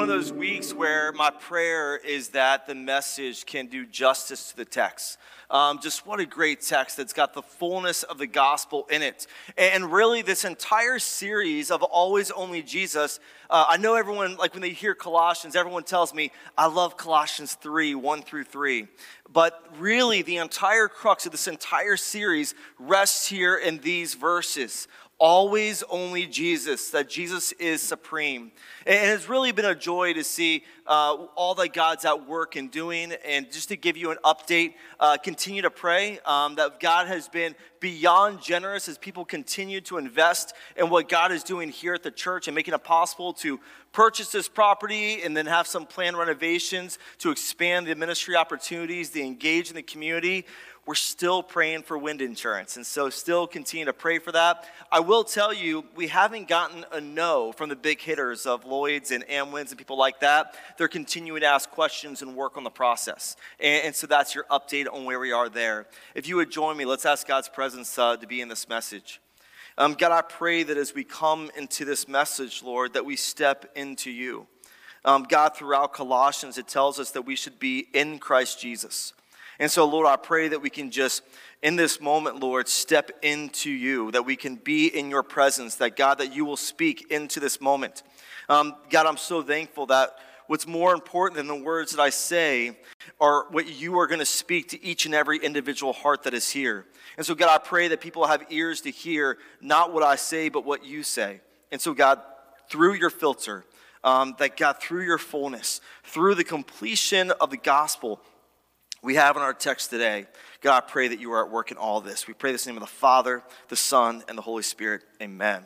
one of those weeks where my prayer is that the message can do justice to the text. Um, just what a great text that's got the fullness of the gospel in it. And really, this entire series of Always Only Jesus, uh, I know everyone, like when they hear Colossians, everyone tells me, I love Colossians 3, 1 through 3. But really, the entire crux of this entire series rests here in these verses always only Jesus, that Jesus is supreme. And it's really been a joy to see uh, all that God's at work and doing. And just to give you an update, uh, continue to pray um, that God has been beyond generous as people continue to invest in what God is doing here at the church and making it possible to purchase this property and then have some planned renovations to expand the ministry opportunities, to engage in the community we're still praying for wind insurance. And so, still continue to pray for that. I will tell you, we haven't gotten a no from the big hitters of Lloyd's and Amwins and people like that. They're continuing to ask questions and work on the process. And, and so, that's your update on where we are there. If you would join me, let's ask God's presence uh, to be in this message. Um, God, I pray that as we come into this message, Lord, that we step into you. Um, God, throughout Colossians, it tells us that we should be in Christ Jesus. And so, Lord, I pray that we can just, in this moment, Lord, step into you, that we can be in your presence, that God, that you will speak into this moment. Um, God, I'm so thankful that what's more important than the words that I say are what you are going to speak to each and every individual heart that is here. And so, God, I pray that people have ears to hear not what I say, but what you say. And so, God, through your filter, um, that God, through your fullness, through the completion of the gospel, we have in our text today. God, I pray that you are at work in all this. We pray this in the name of the Father, the Son, and the Holy Spirit. Amen.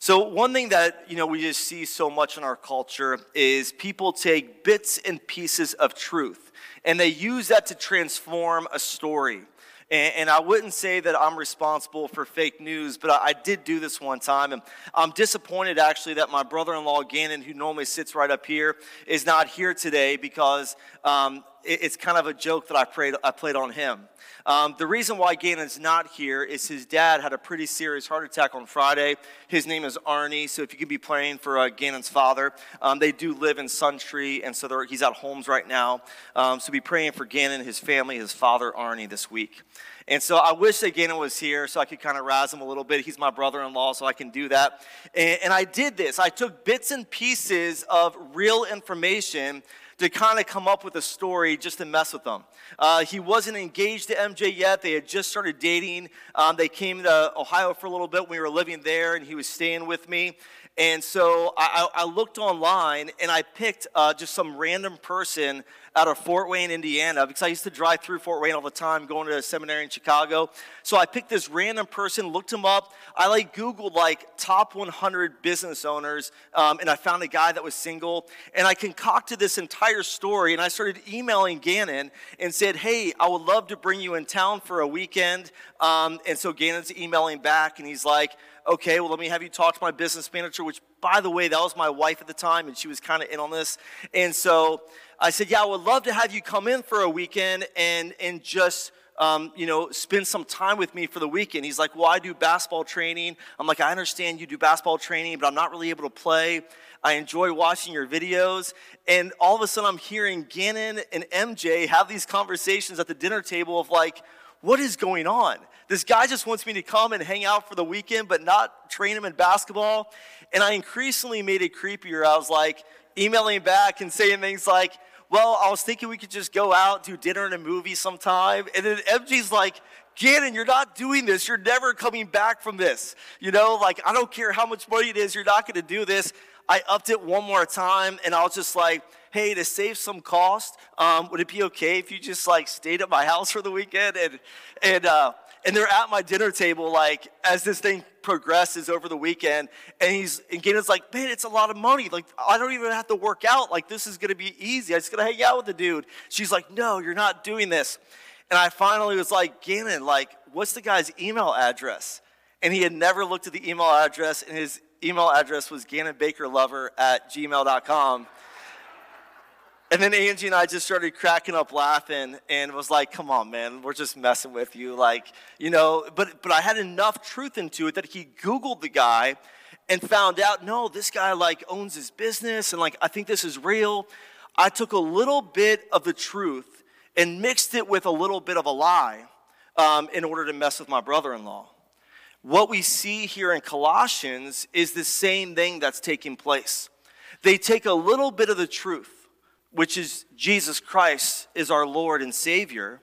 So, one thing that you know we just see so much in our culture is people take bits and pieces of truth and they use that to transform a story. And, and, I wouldn't say that I'm responsible for fake news, but I, I, did do this one time. And I'm disappointed actually that my brother in law, Gannon, who normally sits right up here, is not here today because um, it, it's kind of a joke that I, prayed, I played on him. Um, the reason why Gannon's not here is his dad had a pretty serious heart attack on Friday. His name is Arnie, so if you could be praying for uh, Gannon's father, um, they do live in Suntree, and so he's at Holmes right now. Um, so be praying for Gannon, his family, his father Arnie this week. And so I wish that Gannon was here so I could kind of razz him a little bit. He's my brother in law, so I can do that. And, and I did this. I took bits and pieces of real information to kind of come up with a story just to mess with them. Uh, he wasn't engaged to MJ yet. They had just started dating. Um, they came to Ohio for a little bit we were living there, and he was staying with me. And so I, I looked online and I picked uh, just some random person out of Fort Wayne, Indiana, because I used to drive through Fort Wayne all the time going to a seminary in Chicago. So I picked this random person, looked him up. I like Googled like top 100 business owners, um, and I found a guy that was single. And I concocted this entire story, and I started emailing Gannon and said, Hey, I would love to bring you in town for a weekend. Um, and so Gannon's emailing back, and he's like, okay, well, let me have you talk to my business manager, which, by the way, that was my wife at the time, and she was kind of in on this. And so I said, yeah, I would love to have you come in for a weekend and, and just, um, you know, spend some time with me for the weekend. He's like, well, I do basketball training. I'm like, I understand you do basketball training, but I'm not really able to play. I enjoy watching your videos. And all of a sudden, I'm hearing Gannon and MJ have these conversations at the dinner table of like, what is going on? This guy just wants me to come and hang out for the weekend, but not train him in basketball. And I increasingly made it creepier. I was like emailing back and saying things like, well, I was thinking we could just go out, do dinner and a movie sometime. And then MJ's like, Gannon, you're not doing this. You're never coming back from this. You know, like, I don't care how much money it is, you're not going to do this. I upped it one more time, and I was just like, hey, to save some cost, um, would it be okay if you just like stayed at my house for the weekend? And, and, uh, and they're at my dinner table, like, as this thing progresses over the weekend. And he's, and Gannon's like, man, it's a lot of money. Like, I don't even have to work out. Like, this is going to be easy. I'm just going to hang out with the dude. She's like, no, you're not doing this. And I finally was like, Gannon, like, what's the guy's email address? And he had never looked at the email address, and his email address was gannonbakerlover at gmail.com. And then Angie and I just started cracking up laughing and was like, come on, man, we're just messing with you. Like, you know, but, but I had enough truth into it that he Googled the guy and found out, no, this guy like owns his business and like I think this is real, I took a little bit of the truth and mixed it with a little bit of a lie um, in order to mess with my brother in law. What we see here in Colossians is the same thing that's taking place. They take a little bit of the truth, which is Jesus Christ is our Lord and Savior,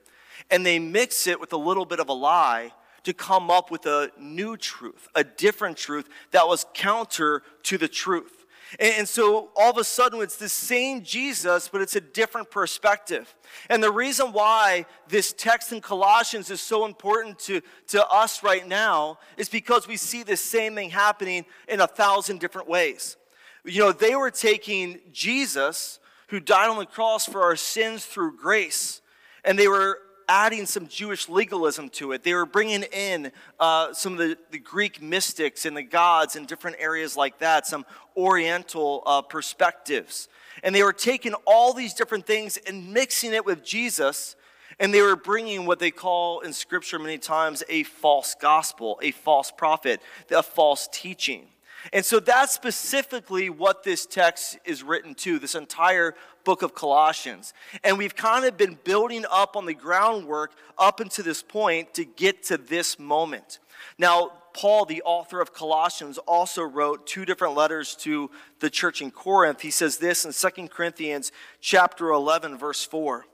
and they mix it with a little bit of a lie to come up with a new truth, a different truth that was counter to the truth. And so all of a sudden, it's the same Jesus, but it's a different perspective. And the reason why this text in Colossians is so important to, to us right now is because we see the same thing happening in a thousand different ways. You know, they were taking Jesus, who died on the cross for our sins through grace, and they were adding some Jewish legalism to it. They were bringing in uh, some of the, the, Greek mystics and the gods in different areas like that, some Oriental uh, perspectives. And they were taking all these different things and mixing it with Jesus, and they were bringing what they call in Scripture many times a false gospel, a false prophet, a false teaching. And so that's specifically what this text is written to, this entire book of Colossians. And we've kind of been building up on the groundwork up until this point to get to this moment. Now, Paul, the author of Colossians, also wrote two different letters to the church in Corinth. He says this in 2 Corinthians chapter 11 verse 4.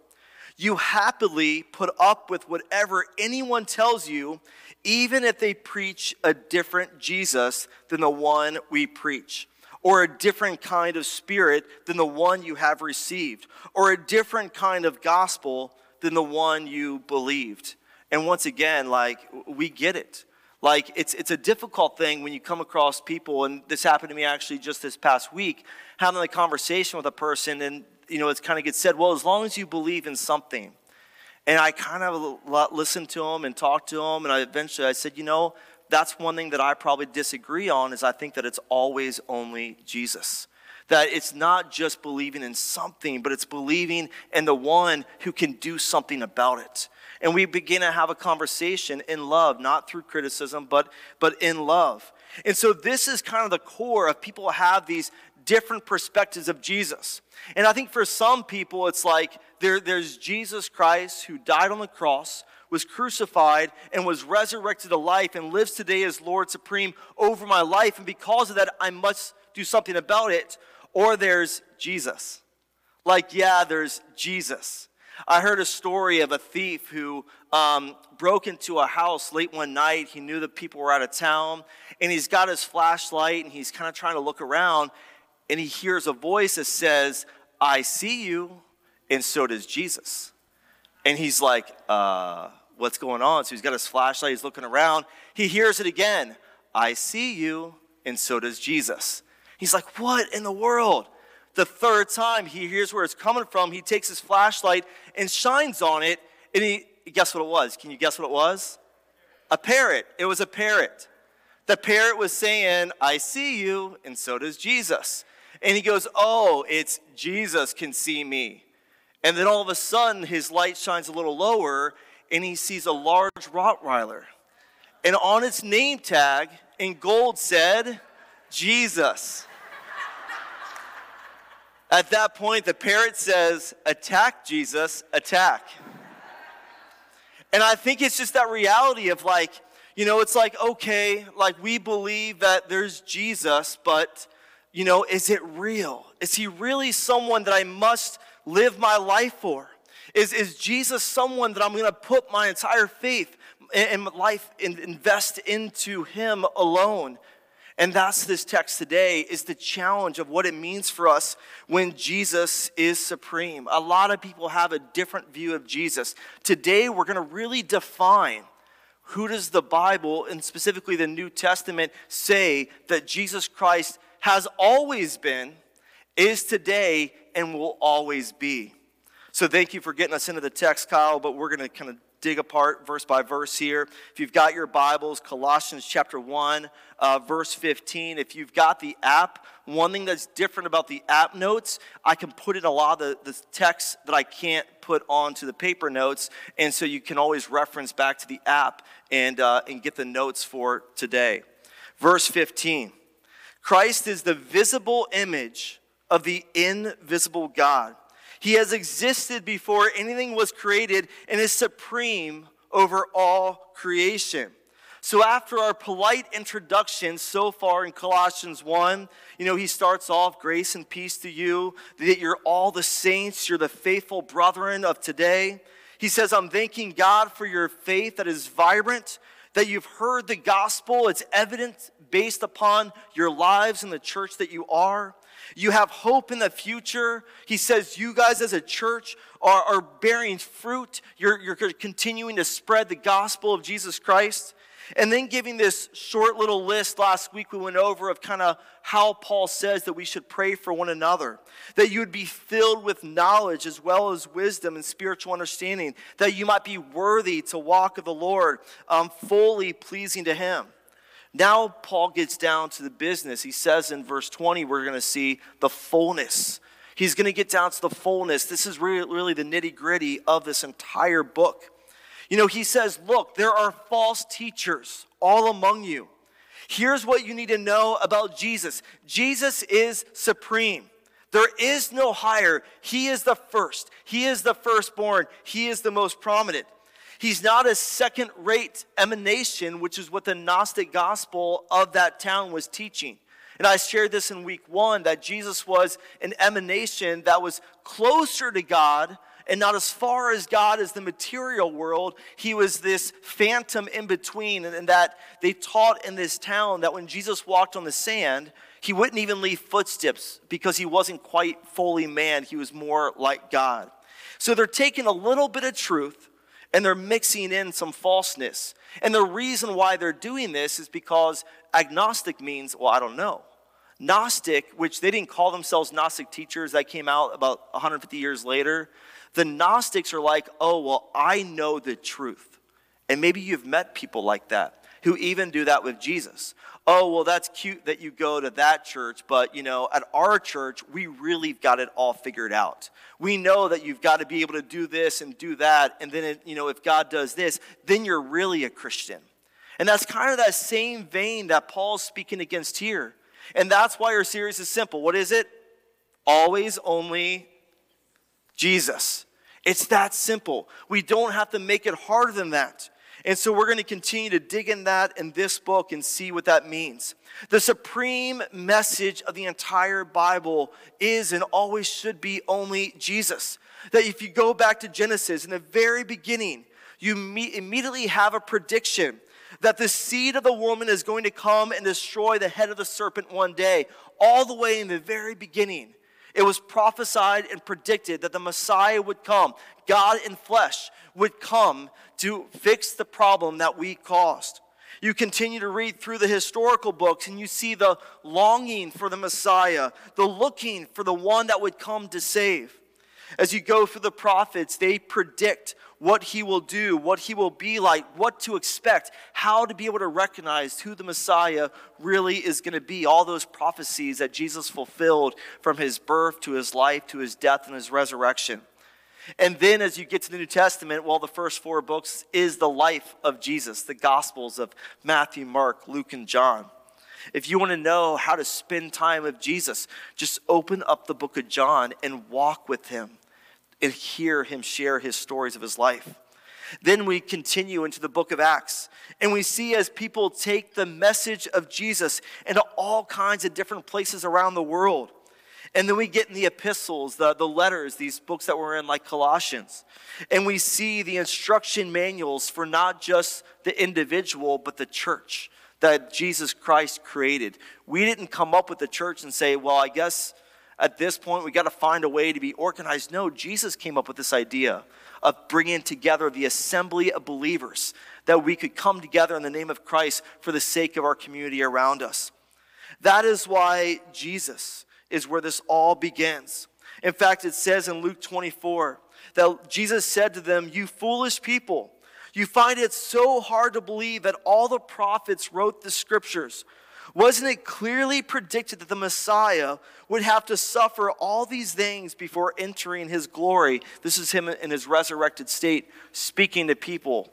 You happily put up with whatever anyone tells you, even if they preach a different Jesus than the one we preach or a different kind of spirit than the one you have received, or a different kind of gospel than the one you believed. And once again, like, we get it. Like, it's, it's a difficult thing when you come across people, and this happened to me actually just this past week, having a conversation with a person, and, you know, it's kind of gets said, well, as long as you believe in something. And I kind of listened to him and talked to him, and I eventually I said, you know, that's one thing that I probably disagree on is I think that it's always only Jesus. That it's not just believing in something, but it's believing in the one who can do something about it. And we begin to have a conversation in love, not through criticism, but, but in love. And so this is kind of the core of people have these different perspectives of Jesus. And I think for some people, it's like there, there's Jesus Christ who died on the cross, was crucified and was resurrected to life and lives today as Lord Supreme over my life. And because of that, I must do something about it. Or there's Jesus. Like, yeah, there's Jesus. I heard a story of a thief who um, broke into a house late one night. He knew the people were out of town, and he's got his flashlight and he's kind of trying to look around, and he hears a voice that says, I see you, and so does Jesus. And he's like, uh, what's going on. So he's got his flashlight, he's looking around. He hears it again I see you, and so does Jesus. He's like, What in the world? The third time he hears where it's coming from, he takes his flashlight and shines on it, and he, guess what it was? Can you guess what it was? A parrot. It was a parrot. The parrot was saying, I see you, and so does Jesus. And he goes, Oh, it's Jesus can see me. And then all of a sudden, his light shines a little lower, and he sees a large Rottweiler. And on its name tag in gold said, Jesus. At that point, the parrot says, Attack, Jesus, attack. And I think it's just that reality of like, you know, it's like, okay, like we believe that there's Jesus, but, you know, is it real? Is he really someone that I must live my life for? Is, is Jesus someone that I'm going to put my entire faith and life and invest into him alone? And that's this text today is the challenge of what it means for us when Jesus is supreme. A lot of people have a different view of Jesus. Today we're going to really define who does the Bible and specifically the New Testament say that Jesus Christ has always been, is today, and will always be. So thank you for getting us into the text, Kyle, but we're going to kind of dig apart verse by verse here. If you've got your Bibles, Colossians chapter 1, uh, verse 15. If you've got the app, one thing that's different about the app notes, I can put in a lot of the, the text that I can't put onto the paper notes. And so you can always reference back to the app and, uh, and get the notes for today. Verse 15. Christ is the visible image of the invisible God. He has existed before anything was created and is supreme over all creation. So, after our polite introduction so far in Colossians 1, you know, he starts off grace and peace to you, that you're all the saints, you're the faithful brethren of today. He says, I'm thanking God for your faith that is vibrant, that you've heard the gospel, it's evident based upon your lives in the church that you are. You have hope in the future. He says, You guys as a church are, are bearing fruit. You're, you're continuing to spread the gospel of Jesus Christ. And then giving this short little list last week we went over of kind of how Paul says that we should pray for one another. That you would be filled with knowledge as well as wisdom and spiritual understanding. That you might be worthy to walk with the Lord, um, fully pleasing to Him. Now, Paul gets down to the business. He says in verse 20, we're going to see the fullness. He's going to get down to the fullness. This is really, really the nitty gritty of this entire book. You know, he says, Look, there are false teachers all among you. Here's what you need to know about Jesus Jesus is supreme. There is no higher. He is the first. He is the firstborn. He is the most prominent. He's not a second rate emanation, which is what the Gnostic gospel of that town was teaching. And I shared this in week one that Jesus was an emanation that was closer to God and not as far as God as the material world. He was this phantom in between, and, and that they taught in this town that when Jesus walked on the sand, he wouldn't even leave footsteps because he wasn't quite fully man. He was more like God. So they're taking a little bit of truth and they're mixing in some falseness. And the reason why they're doing this is because agnostic means, well, I don't know. Gnostic, which they didn't call themselves Gnostic teachers, that came out about 150 years later. The Gnostics are like, oh, well, I know the truth. And maybe you've met people like that who even do that with Jesus. Oh, well, that's cute that you go to that church, but you know, at our church, we really got it all figured out. We know that you've got to be able to do this and do that, and then, it, you know, if God does this, then you're really a Christian. And that's kind of that same vein that Paul's speaking against here. And that's why our series is simple. What is it? Always, only, Jesus. It's that simple. We don't have to make it harder than that. And so we're going to continue to dig in that in this book and see what that means. The supreme message of the entire Bible is and always should be only Jesus. That if you go back to Genesis, in the very beginning, you immediately have a prediction that the seed of the woman is going to come and destroy the head of the serpent one day, all the way in the very beginning. It was prophesied and predicted that the Messiah would come, God in flesh would come to fix the problem that we caused. You continue to read through the historical books and you see the longing for the Messiah, the looking for the one that would come to save. As you go through the prophets, they predict what he will do, what he will be like, what to expect, how to be able to recognize who the Messiah really is going to be. All those prophecies that Jesus fulfilled from his birth to his life to his death and his resurrection. And then as you get to the New Testament, well, the first four books is the life of Jesus, the Gospels of Matthew, Mark, Luke, and John. If you want to know how to spend time with Jesus, just open up the book of John and walk with him and hear him share his stories of his life. Then we continue into the book of Acts, and we see as people take the message of Jesus into all kinds of different places around the world. And then we get in the epistles, the, the letters, these books that we're in, like Colossians. And we see the instruction manuals for not just the individual, but the church that Jesus Christ created. We didn't come up with the church and say, well, I guess at this point we got to find a way to be organized. No, Jesus came up with this idea of bringing together the assembly of believers that we could come together in the name of Christ for the sake of our community around us. That is why Jesus is where this all begins. In fact, it says in Luke 24 that Jesus said to them, You foolish people, you find it so hard to believe that all the prophets wrote the scriptures. Wasn't it clearly predicted that the Messiah would have to suffer all these things before entering his glory? This is him in his resurrected state speaking to people.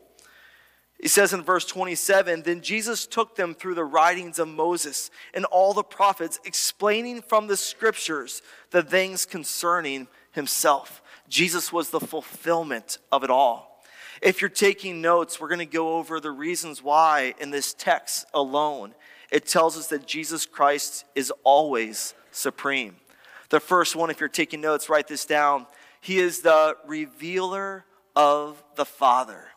He says in verse 27 Then Jesus took them through the writings of Moses and all the prophets, explaining from the scriptures the things concerning himself. Jesus was the fulfillment of it all. If you're taking notes, we're going to go over the reasons why in this text alone it tells us that Jesus Christ is always supreme. The first one, if you're taking notes, write this down. He is the revealer of the Father.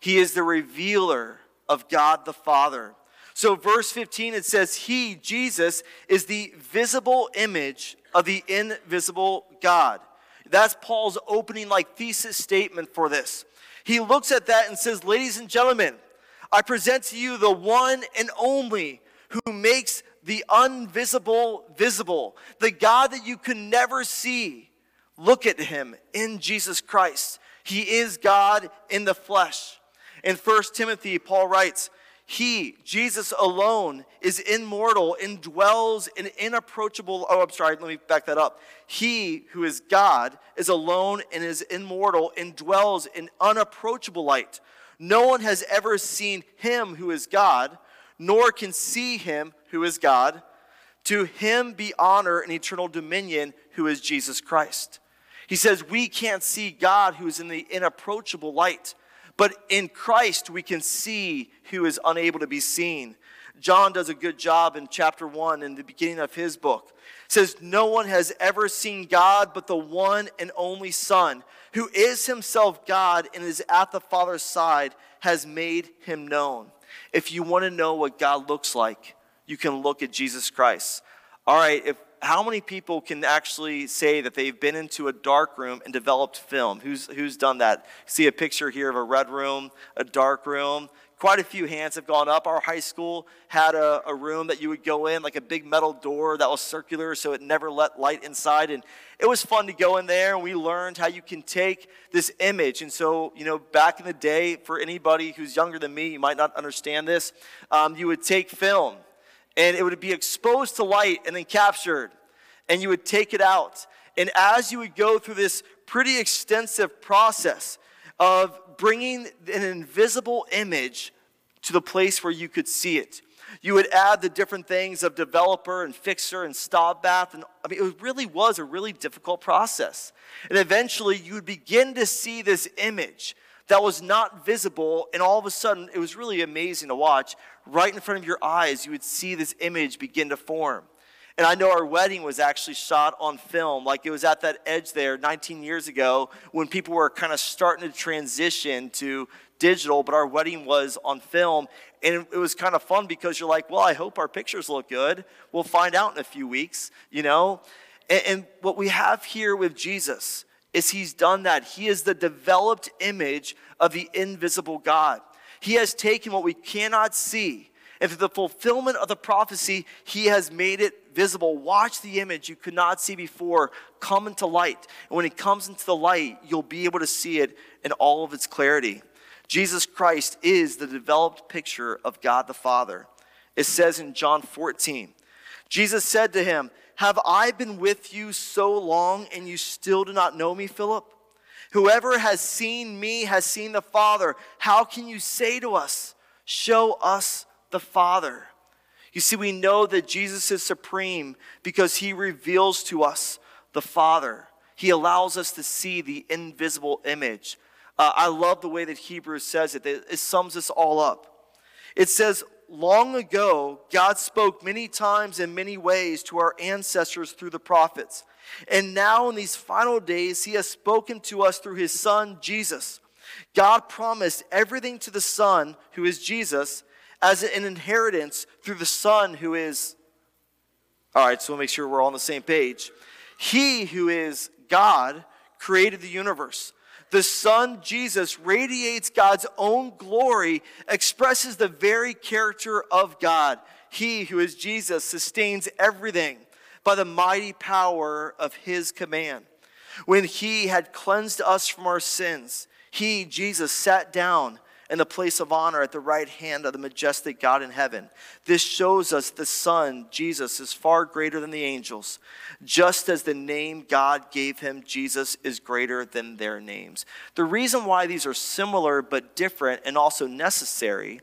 He is the revealer of God the Father. So, verse 15, it says, He, Jesus, is the visible image of the invisible God. That's Paul's opening, like, thesis statement for this. He looks at that and says, Ladies and gentlemen, I present to you the one and only who makes the invisible visible, the God that you can never see. Look at him in Jesus Christ. He is God in the flesh. In 1 Timothy, Paul writes, He, Jesus alone, is immortal and dwells in inapproachable. Oh, I'm sorry, let me back that up. He who is God is alone and is immortal and dwells in unapproachable light. No one has ever seen him who is God, nor can see him who is God. To him be honor and eternal dominion, who is Jesus Christ. He says, We can't see God who is in the inapproachable light. But in Christ, we can see who is unable to be seen. John does a good job in chapter 1 in the beginning of his book. It says, No one has ever seen God but the one and only Son, who is himself God and is at the Father's side, has made him known. If you want to know what God looks like, you can look at Jesus Christ. All right, if how many people can actually say that they've been into a dark room and developed film? Who's, who's done that? See a picture here of a red room, a dark room. Quite a few hands have gone up. Our high school had a, a room that you would go in, like a big metal door that was circular, so it never let light inside. And it was fun to go in there, and we learned how you can take this image. And so, you know, back in the day, for anybody who's younger than me, you might not understand this, um, you would take film and it would be exposed to light and then captured, and you would take it out. And as you would go through this pretty extensive process of bringing an invisible image to the place where you could see it, you would add the different things of developer and fixer and stop bath. And I mean, it really was a really difficult process. And eventually, you would begin to see this image that was not visible, and all of a sudden, it was really amazing to watch. Right in front of your eyes, you would see this image begin to form. And I know our wedding was actually shot on film. Like it was at that edge there 19 years ago when people were kind of starting to transition to digital, but our wedding was on film. And it was kind of fun because you're like, well, I hope our pictures look good. We'll find out in a few weeks, you know? And, and what we have here with Jesus is he's done that. He is the developed image of the invisible God. He has taken what we cannot see, and through the fulfillment of the prophecy, he has made it visible. Watch the image you could not see before come into light. And when it comes into the light, you'll be able to see it in all of its clarity. Jesus Christ is the developed picture of God the Father. It says in John 14, Jesus said to him, have I been with you so long and you still do not know me, Philip? Whoever has seen me has seen the Father. How can you say to us, Show us the Father? You see, we know that Jesus is supreme because he reveals to us the Father. He allows us to see the invisible image. Uh, I love the way that Hebrews says it, it sums this all up. It says, long ago, God spoke many times in many ways to our ancestors through the prophets. And now, in these final days, He has spoken to us through His Son, Jesus. God promised everything to the Son, who is Jesus, as an inheritance through the Son, who is. All right, so we'll make sure we're all on the same page. He who is God created the universe the Son, Jesus, radiates God's own glory, expresses the very character of God. He, who is Jesus, sustains everything by the mighty power of his command. When he had cleansed us from our sins, he, Jesus, sat down in the place of honor at the right hand of the majestic God in heaven. This shows us the Son, Jesus, is far greater than the angels, just as the name God gave him, Jesus, is greater than their names. The reason why these are similar but different and also necessary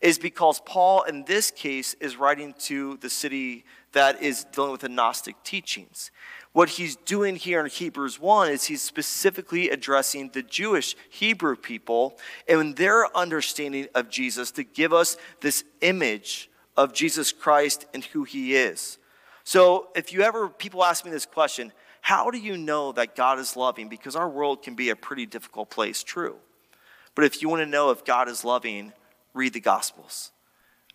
is because Paul, in this case, is writing to the city that is dealing with the Gnostic teachings. What he's doing here in Hebrews 1 is he's specifically addressing the Jewish Hebrew people and their understanding of Jesus to give us this image of Jesus Christ and who he is. So, if you ever, people ask me this question, how do you know that God is loving? Because our world can be a pretty difficult place, true. But if you want to know if God is loving, read the Gospels.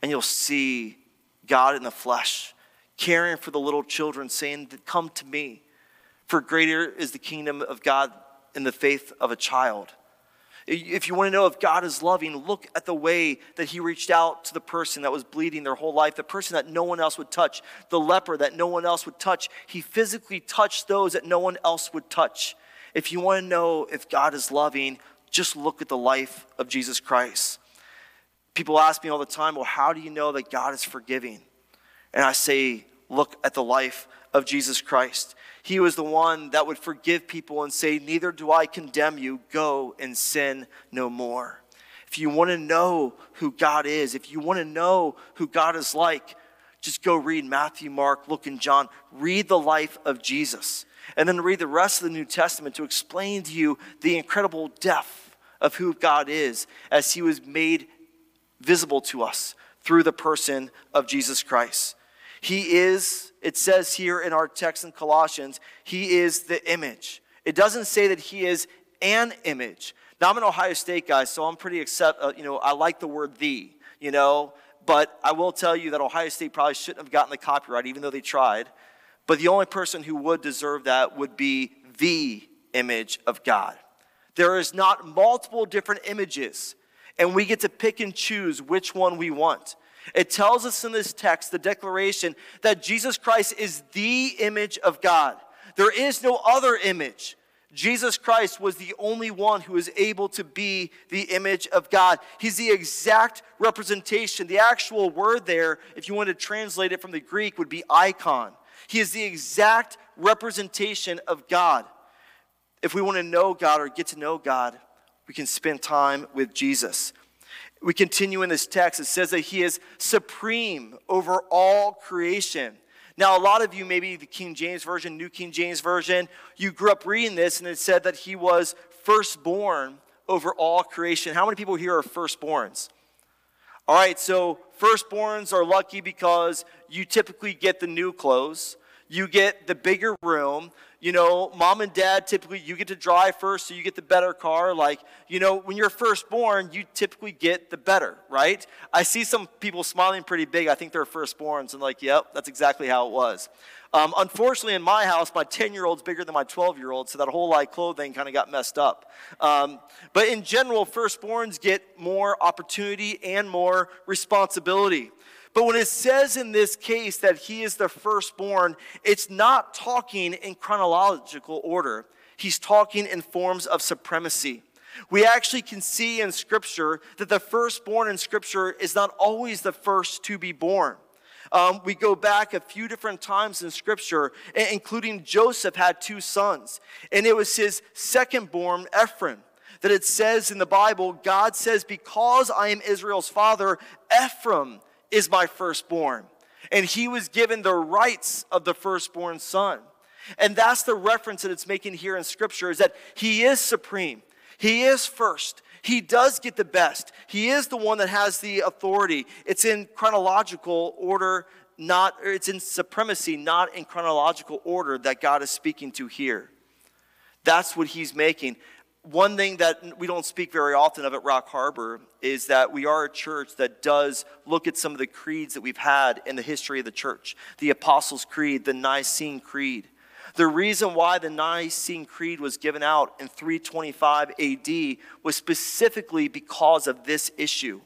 And you'll see God in the flesh caring for the little children, saying, Come to me, for greater is the kingdom of God in the faith of a child. If you want to know if God is loving, look at the way that He reached out to the person that was bleeding their whole life, the person that no one else would touch, the leper that no one else would touch. He physically touched those that no one else would touch. If you want to know if God is loving, just look at the life of Jesus Christ. People ask me all the time, well, how do you know that God is forgiving? And I say, look at the life of Jesus Christ. He was the one that would forgive people and say, Neither do I condemn you. Go and sin no more. If you want to know who God is, if you want to know who God is like, just go read Matthew, Mark, Luke, and John. Read the life of Jesus. And then read the rest of the New Testament to explain to you the incredible depth of who God is as he was made visible to us through the person of Jesus Christ. He is, it says here in our text in Colossians, he is the image. It doesn't say that he is an image. Now, I'm an Ohio State guy, so I'm pretty accept, uh, you know, I like the word the, you know, but I will tell you that Ohio State probably shouldn't have gotten the copyright, even though they tried. But the only person who would deserve that would be the image of God. There is not multiple different images, and we get to pick and choose which one we want. It tells us in this text, the declaration, that Jesus Christ is the image of God. There is no other image. Jesus Christ was the only one who is able to be the image of God. He's the exact representation. The actual word there, if you want to translate it from the Greek, would be icon. He is the exact representation of God. If we want to know God or get to know God, we can spend time with Jesus we continue in this text. It says that he is supreme over all creation. Now, a lot of you, maybe the King James Version, New King James Version, you grew up reading this and it said that he was firstborn over all creation. How many people here are firstborns? All right, so firstborns are lucky because you typically get the new clothes, you get the bigger room, you know, mom and dad typically, you get to drive first, so you get the better car. Like, you know, when you're first born, you typically get the better, right? I see some people smiling pretty big. I think they're firstborns, and like, yep, that's exactly how it was. Um, unfortunately, in my house, my 10 year old's bigger than my 12 year old, so that whole like clothing kind of got messed up. Um, but in general, firstborns get more opportunity and more responsibility. But when it says in this case that he is the firstborn, it's not talking in chronological order. He's talking in forms of supremacy. We actually can see in Scripture that the firstborn in Scripture is not always the first to be born. Um, we go back a few different times in Scripture, including Joseph had two sons, and it was his secondborn, Ephraim, that it says in the Bible, God says, Because I am Israel's father, Ephraim is my firstborn. And he was given the rights of the firstborn son. And that's the reference that it's making here in Scripture is that he is supreme. He is first. He does get the best. He is the one that has the authority. It's in chronological order, not, it's in supremacy, not in chronological order that God is speaking to here. That's what he's making one thing that we don't speak very often of at Rock Harbor is that we are a church that does look at some of the creeds that we've had in the history of the church the Apostles' Creed, the Nicene Creed. The reason why the Nicene Creed was given out in 325 AD was specifically because of this issue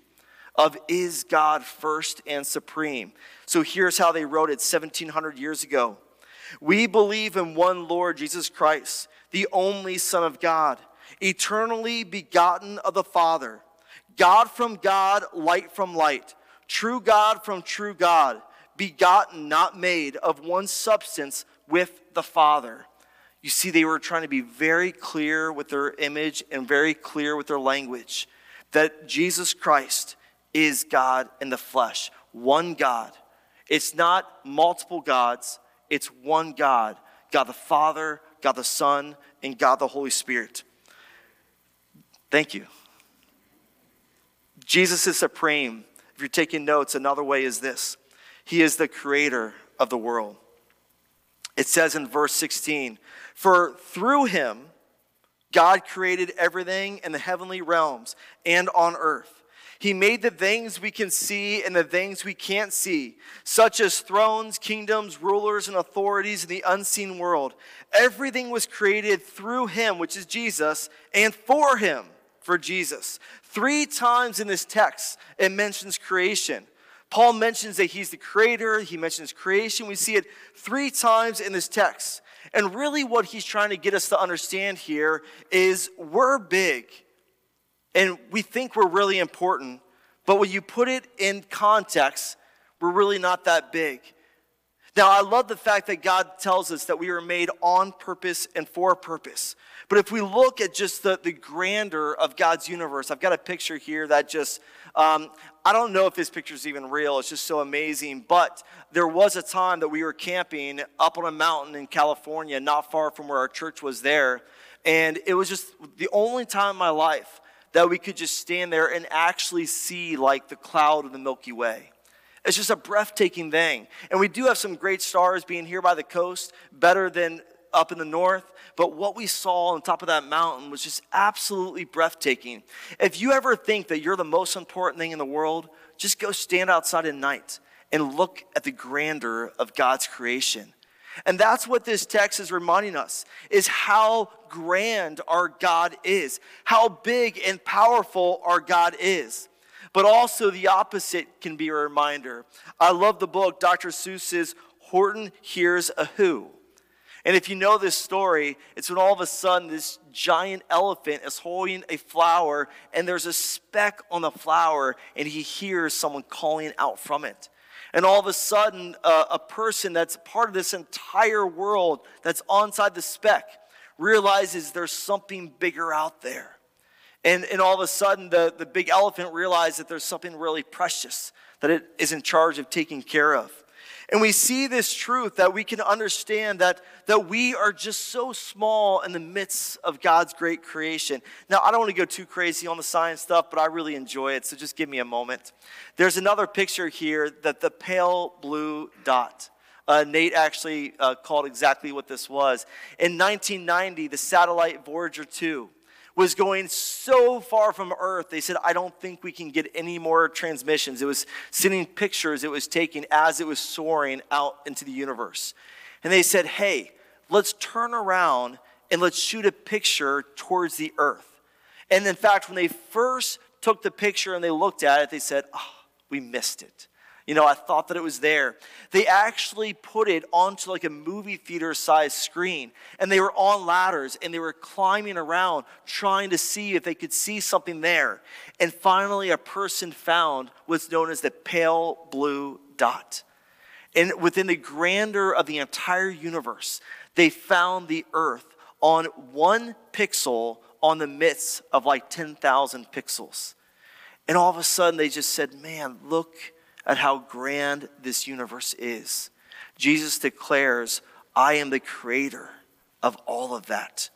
of is God first and supreme. So here's how they wrote it 1700 years ago. We believe in one Lord Jesus Christ, the only Son of God eternally begotten of the Father, God from God, light from light, true God from true God, begotten, not made, of one substance with the Father. You see, they were trying to be very clear with their image and very clear with their language that Jesus Christ is God in the flesh, one God. It's not multiple gods, it's one God God the Father, God the Son, and God the Holy Spirit. Thank you. Jesus is supreme. If you're taking notes, another way is this He is the creator of the world. It says in verse 16, For through him, God created everything in the heavenly realms and on earth. He made the things we can see and the things we can't see, such as thrones, kingdoms, rulers, and authorities in the unseen world. Everything was created through him, which is Jesus, and for him, for Jesus. Three times in this text, it mentions creation. Paul mentions that he's the creator, he mentions creation. We see it three times in this text. And really, what he's trying to get us to understand here is we're big and we think we're really important, but when you put it in context, we're really not that big. Now, I love the fact that God tells us that we were made on purpose and for a purpose. But if we look at just the, the grandeur of God's universe, I've got a picture here that just, um, I don't know if this picture is even real. It's just so amazing. But there was a time that we were camping up on a mountain in California, not far from where our church was there. And it was just the only time in my life that we could just stand there and actually see like the cloud of the Milky Way. It's just a breathtaking thing. And we do have some great stars being here by the coast, better than up in the north. But what we saw on top of that mountain was just absolutely breathtaking. If you ever think that you're the most important thing in the world, just go stand outside at night and look at the grandeur of God's creation. And that's what this text is reminding us is how grand our God is, how big and powerful our God is. But also the opposite can be a reminder. I love the book Dr. Seuss's Horton Hears a Who. And if you know this story, it's when all of a sudden this giant elephant is holding a flower and there's a speck on the flower and he hears someone calling out from it. And all of a sudden, uh, a person that's part of this entire world that's onside the speck realizes there's something bigger out there. And, and all of a sudden, the, the big elephant realizes that there's something really precious that it is in charge of taking care of. And we see this truth that we can understand that, that we are just so small in the midst of God's great creation. Now, I don't want to go too crazy on the science stuff, but I really enjoy it, so just give me a moment. There's another picture here that the pale blue dot. Uh, Nate actually uh, called exactly what this was. In 1990, the satellite Voyager 2 was going so far from Earth, they said, I don't think we can get any more transmissions. It was sending pictures it was taking as it was soaring out into the universe. And they said, hey, let's turn around and let's shoot a picture towards the Earth. And in fact, when they first took the picture and they looked at it, they said, oh, we missed it. You know, I thought that it was there. They actually put it onto like a movie theater size screen, and they were on ladders and they were climbing around trying to see if they could see something there. And finally, a person found what's known as the pale blue dot. And within the grandeur of the entire universe, they found the earth on one pixel on the midst of like 10,000 pixels. And all of a sudden, they just said, Man, look at how grand this universe is. Jesus declares, I am the creator of all of that.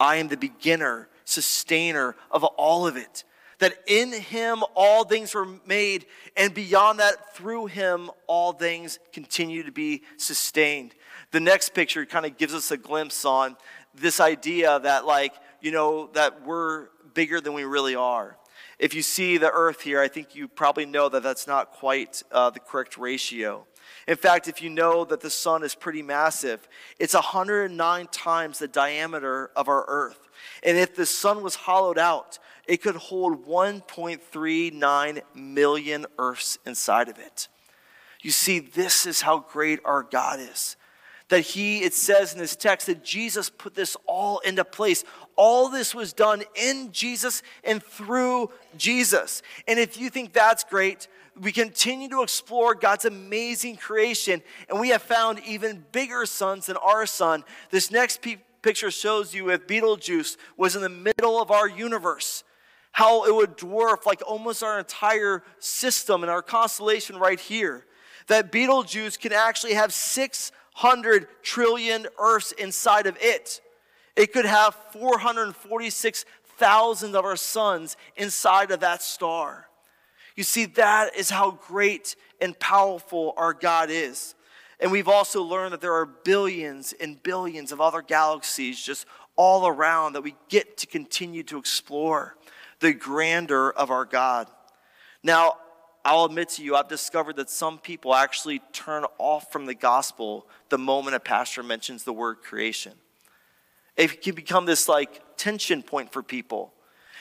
I am the beginner, sustainer of all of it. That in him all things were made, and beyond that, through him all things continue to be sustained. The next picture kind of gives us a glimpse on this idea that, like, you know, that we're bigger than we really are. If you see the earth here, I think you probably know that that's not quite uh, the correct ratio. In fact, if you know that the sun is pretty massive, it's 109 times the diameter of our earth. And if the sun was hollowed out, it could hold 1.39 million earths inside of it. You see, this is how great our God is. That he, it says in this text, that Jesus put this all into place. All this was done in Jesus and through Jesus. And if you think that's great, we continue to explore God's amazing creation, and we have found even bigger suns than our sun. This next pe- picture shows you if Betelgeuse was in the middle of our universe, how it would dwarf like almost our entire system and our constellation right here. That Betelgeuse can actually have 600 trillion Earths inside of it. It could have 446,000 of our suns inside of that star. You see, that is how great and powerful our God is. And we've also learned that there are billions and billions of other galaxies just all around that we get to continue to explore the grandeur of our God. Now, I'll admit to you, I've discovered that some people actually turn off from the gospel the moment a pastor mentions the word creation. It can become this like tension point for people.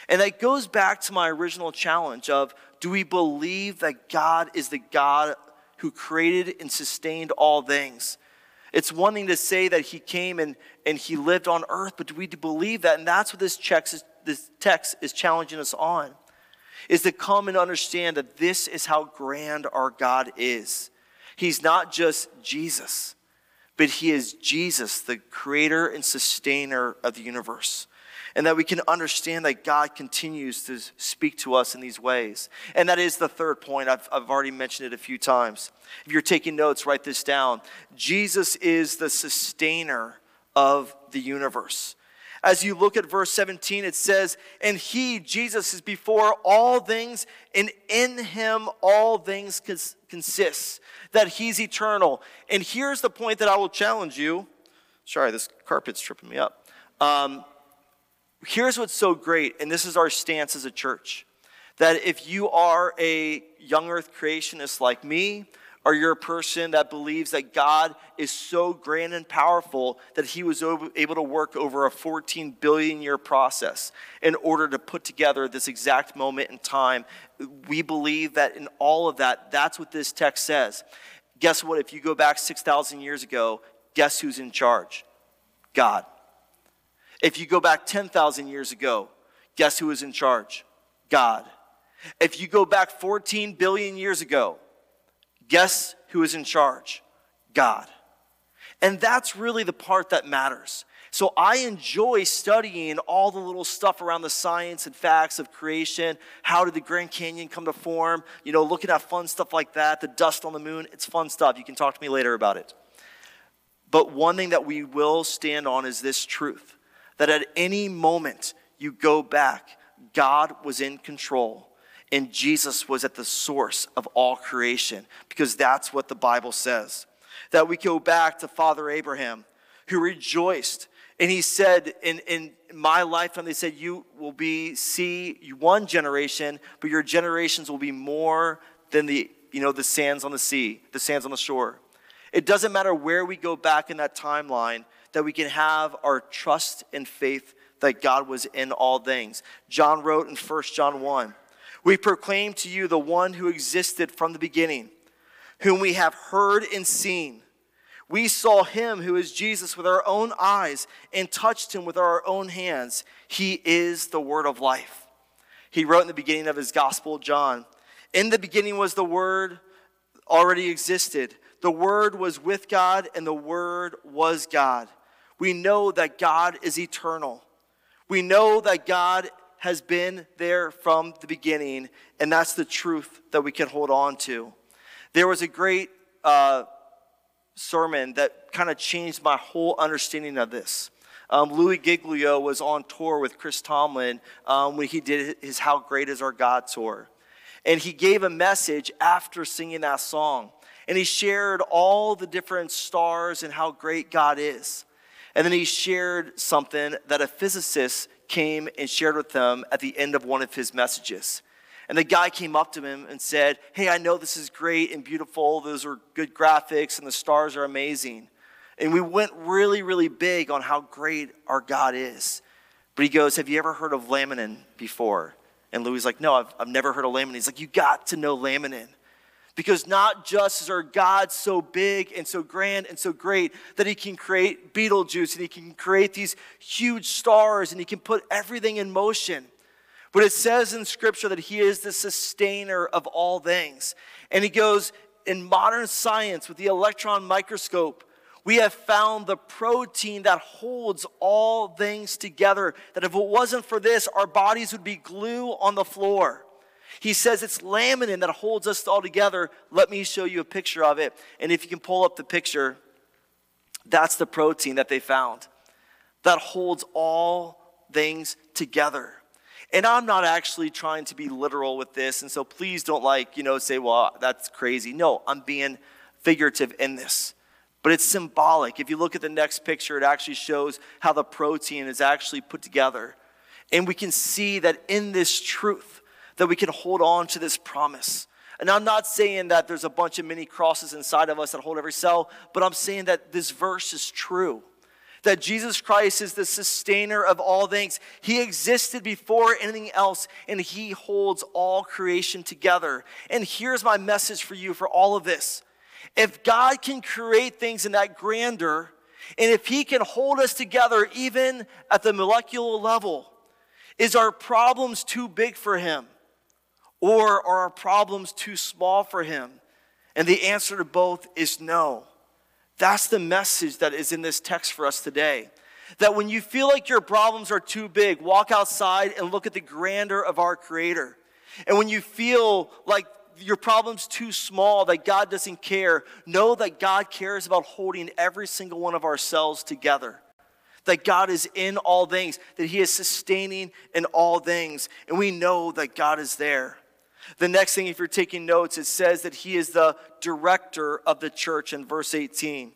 And that goes back to my original challenge of do we believe that God is the God who created and sustained all things? It's one thing to say that he came and, and he lived on earth, but do we believe that? And that's what this text, this text is challenging us on, is to come and understand that this is how grand our God is. He's not just Jesus, but he is Jesus, the creator and sustainer of the universe and that we can understand that God continues to speak to us in these ways. And that is the third point. I've, I've already mentioned it a few times. If you're taking notes, write this down. Jesus is the sustainer of the universe. As you look at verse 17, it says, And he, Jesus, is before all things, and in him all things cons- consist. That he's eternal. And here's the point that I will challenge you. Sorry, this carpet's tripping me up. Um, here's what's so great, and this is our stance as a church that if you are a young earth creationist like me, or you're a person that believes that God is so grand and powerful that he was able to work over a 14 billion year process in order to put together this exact moment in time, we believe that in all of that, that's what this text says. Guess what? If you go back 6,000 years ago, guess who's in charge? God. If you go back 10,000 years ago, guess who was in charge? God. If you go back 14 billion years ago, guess who is in charge? God. And that's really the part that matters. So I enjoy studying all the little stuff around the science and facts of creation. How did the Grand Canyon come to form? You know, looking at fun stuff like that, the dust on the moon. It's fun stuff. You can talk to me later about it. But one thing that we will stand on is this truth that at any moment you go back, God was in control and Jesus was at the source of all creation because that's what the Bible says. That we go back to Father Abraham who rejoiced and he said in, in my lifetime they said you will be see one generation but your generations will be more than the you know the sands on the sea the sands on the shore it doesn't matter where we go back in that timeline that we can have our trust and faith that God was in all things. John wrote in 1 John 1 We proclaim to you the one who existed from the beginning, whom we have heard and seen. We saw him who is Jesus with our own eyes and touched him with our own hands. He is the word of life. He wrote in the beginning of his gospel, John, In the beginning was the word, already existed. The word was with God, and the word was God we know that God is eternal. We know that God has been there from the beginning, and that's the truth that we can hold on to. There was a great uh, sermon that kind of changed my whole understanding of this. Um, Louis Giglio was on tour with Chris Tomlin um, when he did his How Great Is Our God tour. And he gave a message after singing that song. And he shared all the different stars and how great God is. And then he shared something that a physicist came and shared with them at the end of one of his messages. And the guy came up to him and said, Hey, I know this is great and beautiful. Those are good graphics and the stars are amazing. And we went really, really big on how great our God is. But he goes, Have you ever heard of laminin before? And Louis like, No, I've, I've never heard of laminin. He's like, You got to know laminin. Because not just is our God so big and so grand and so great that he can create Betelgeuse and he can create these huge stars and he can put everything in motion. But it says in scripture that he is the sustainer of all things. And he goes in modern science with the electron microscope, we have found the protein that holds all things together. That if it wasn't for this, our bodies would be glue on the floor. He says it's laminin that holds us all together. Let me show you a picture of it. And if you can pull up the picture, that's the protein that they found that holds all things together. And I'm not actually trying to be literal with this. And so please don't like, you know, say, well, that's crazy. No, I'm being figurative in this. But it's symbolic. If you look at the next picture, it actually shows how the protein is actually put together. And we can see that in this truth, that we can hold on to this promise. And I'm not saying that there's a bunch of mini crosses inside of us that hold every cell, but I'm saying that this verse is true. That Jesus Christ is the sustainer of all things. He existed before anything else, and He holds all creation together. And here's my message for you for all of this. If God can create things in that grandeur, and if He can hold us together even at the molecular level, is our problems too big for Him? Or are our problems too small for him? And the answer to both is no. That's the message that is in this text for us today. That when you feel like your problems are too big, walk outside and look at the grandeur of our Creator. And when you feel like your problem's too small, that God doesn't care, know that God cares about holding every single one of ourselves together. That God is in all things, that He is sustaining in all things. And we know that God is there. The next thing, if you're taking notes, it says that he is the director of the church in verse 18.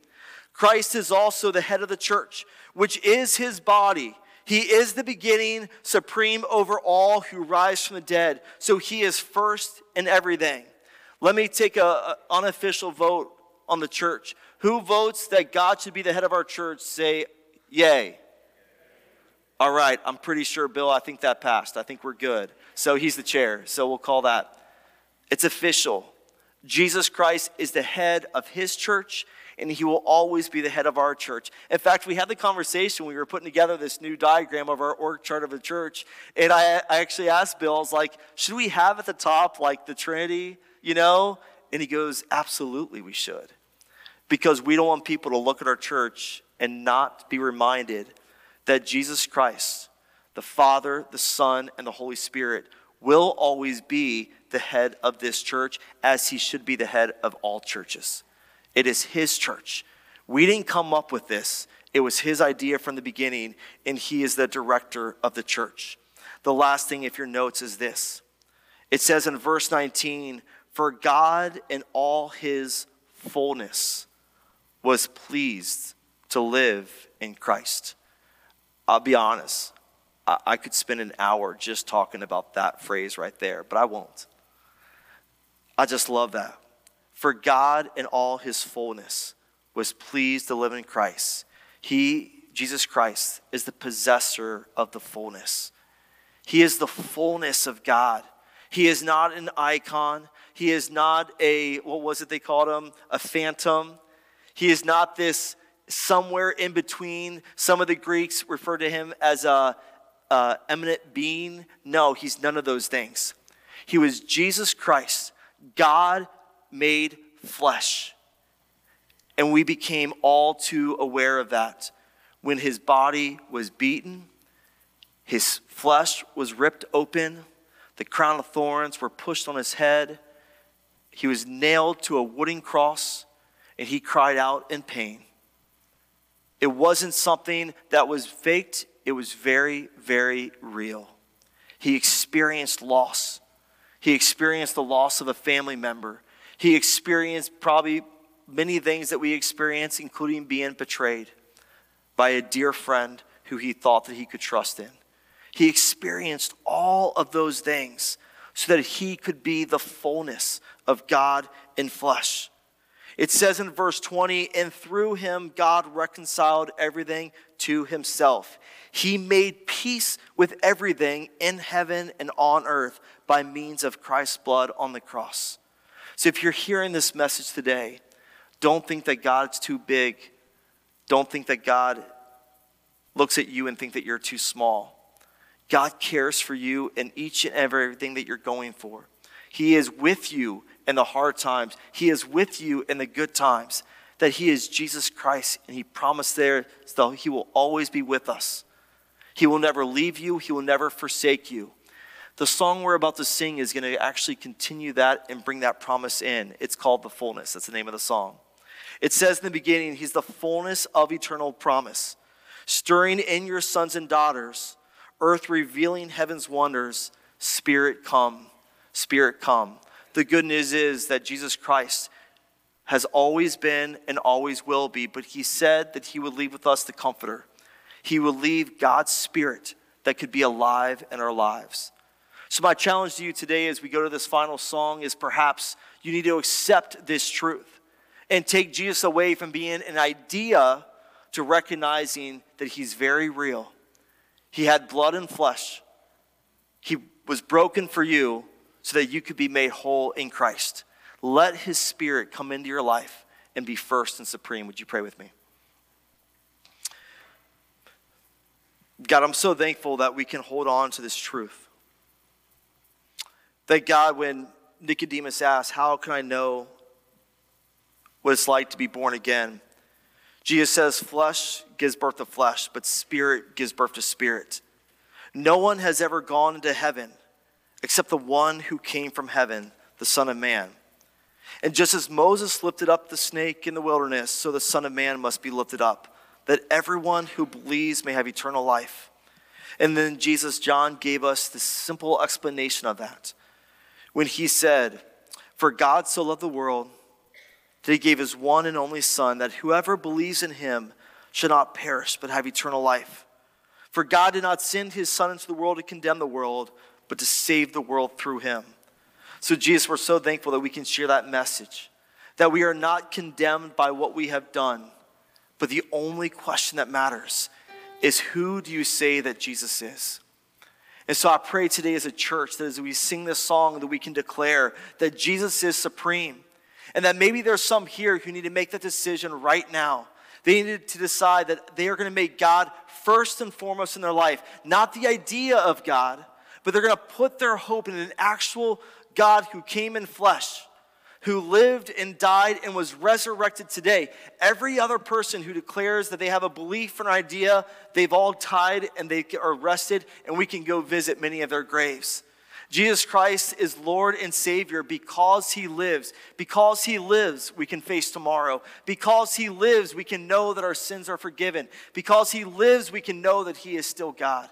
Christ is also the head of the church, which is his body. He is the beginning, supreme over all who rise from the dead. So he is first in everything. Let me take an unofficial vote on the church. Who votes that God should be the head of our church? Say, yay. All right, I'm pretty sure, Bill, I think that passed. I think we're good. So he's the chair. So we'll call that. It's official. Jesus Christ is the head of his church, and he will always be the head of our church. In fact, we had the conversation, we were putting together this new diagram of our org chart of the church, and I, I actually asked Bill, I was like, should we have at the top like the Trinity, you know? And he goes, absolutely, we should. Because we don't want people to look at our church and not be reminded that Jesus Christ, the Father, the Son, and the Holy Spirit will always be the head of this church as he should be the head of all churches. It is his church. We didn't come up with this, it was his idea from the beginning, and he is the director of the church. The last thing, if your notes, is this it says in verse 19, For God in all his fullness was pleased to live in Christ. I'll be honest, I, I could spend an hour just talking about that phrase right there, but I won't. I just love that. For God in all his fullness was pleased to live in Christ. He, Jesus Christ, is the possessor of the fullness. He is the fullness of God. He is not an icon. He is not a, what was it they called him? A phantom. He is not this somewhere in between. Some of the Greeks refer to him as a, a eminent being. No, he's none of those things. He was Jesus Christ, God made flesh. And we became all too aware of that when his body was beaten, his flesh was ripped open, the crown of thorns were pushed on his head, he was nailed to a wooden cross, and he cried out in pain. It wasn't something that was faked, it was very, very real. He experienced loss. He experienced the loss of a family member. He experienced probably many things that we experience, including being betrayed by a dear friend who he thought that he could trust in. He experienced all of those things so that he could be the fullness of God in flesh. It says in verse 20, and through him God reconciled everything to himself. He made peace with everything in heaven and on earth by means of Christ's blood on the cross. So if you're hearing this message today, don't think that God's too big. Don't think that God looks at you and think that you're too small. God cares for you in each and everything that you're going for. He is with you in the hard times. He is with you in the good times. That He is Jesus Christ, and He promised there that He will always be with us. He will never leave you, He will never forsake you. The song we're about to sing is going to actually continue that and bring that promise in. It's called The Fullness. That's the name of the song. It says in the beginning, He's the fullness of eternal promise, stirring in your sons and daughters, earth revealing heaven's wonders. Spirit, come. Spirit, come. The good news is that Jesus Christ has always been and always will be, but He said that He would leave with us the Comforter. He will leave God's Spirit that could be alive in our lives. So, my challenge to you today as we go to this final song is perhaps you need to accept this truth and take Jesus away from being an idea to recognizing that he's very real. He had blood and flesh, he was broken for you so that you could be made whole in Christ. Let his spirit come into your life and be first and supreme. Would you pray with me? God, I'm so thankful that we can hold on to this truth. That God, when Nicodemus asked, How can I know what it's like to be born again. Jesus says, Flesh gives birth to flesh, but spirit gives birth to spirit. No one has ever gone into heaven except the one who came from heaven, the Son of Man. And just as Moses lifted up the snake in the wilderness, so the Son of Man must be lifted up, that everyone who believes may have eternal life. And then Jesus, John, gave us this simple explanation of that when he said, For God so loved the world that he gave his one and only Son, that whoever believes in him should not perish, but have eternal life. For God did not send his Son into the world to condemn the world, but to save the world through him. So, Jesus, we're so thankful that we can share that message, that we are not condemned by what we have done, but the only question that matters is who do you say that Jesus is? And so I pray today as a church that as we sing this song that we can declare that Jesus is supreme and that maybe there's some here who need to make that decision right now. They need to decide that they are going to make God first and foremost in their life, not the idea of God, but they're going to put their hope in an actual God who came in flesh, who lived and died and was resurrected today. Every other person who declares that they have a belief or an idea, they've all died and they are arrested, and we can go visit many of their graves. Jesus Christ is Lord and Savior because He lives. Because He lives, we can face tomorrow. Because He lives, we can know that our sins are forgiven. Because He lives, we can know that He is still God.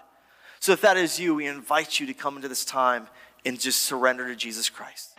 So if that is you, we invite you to come into this time and just surrender to Jesus Christ.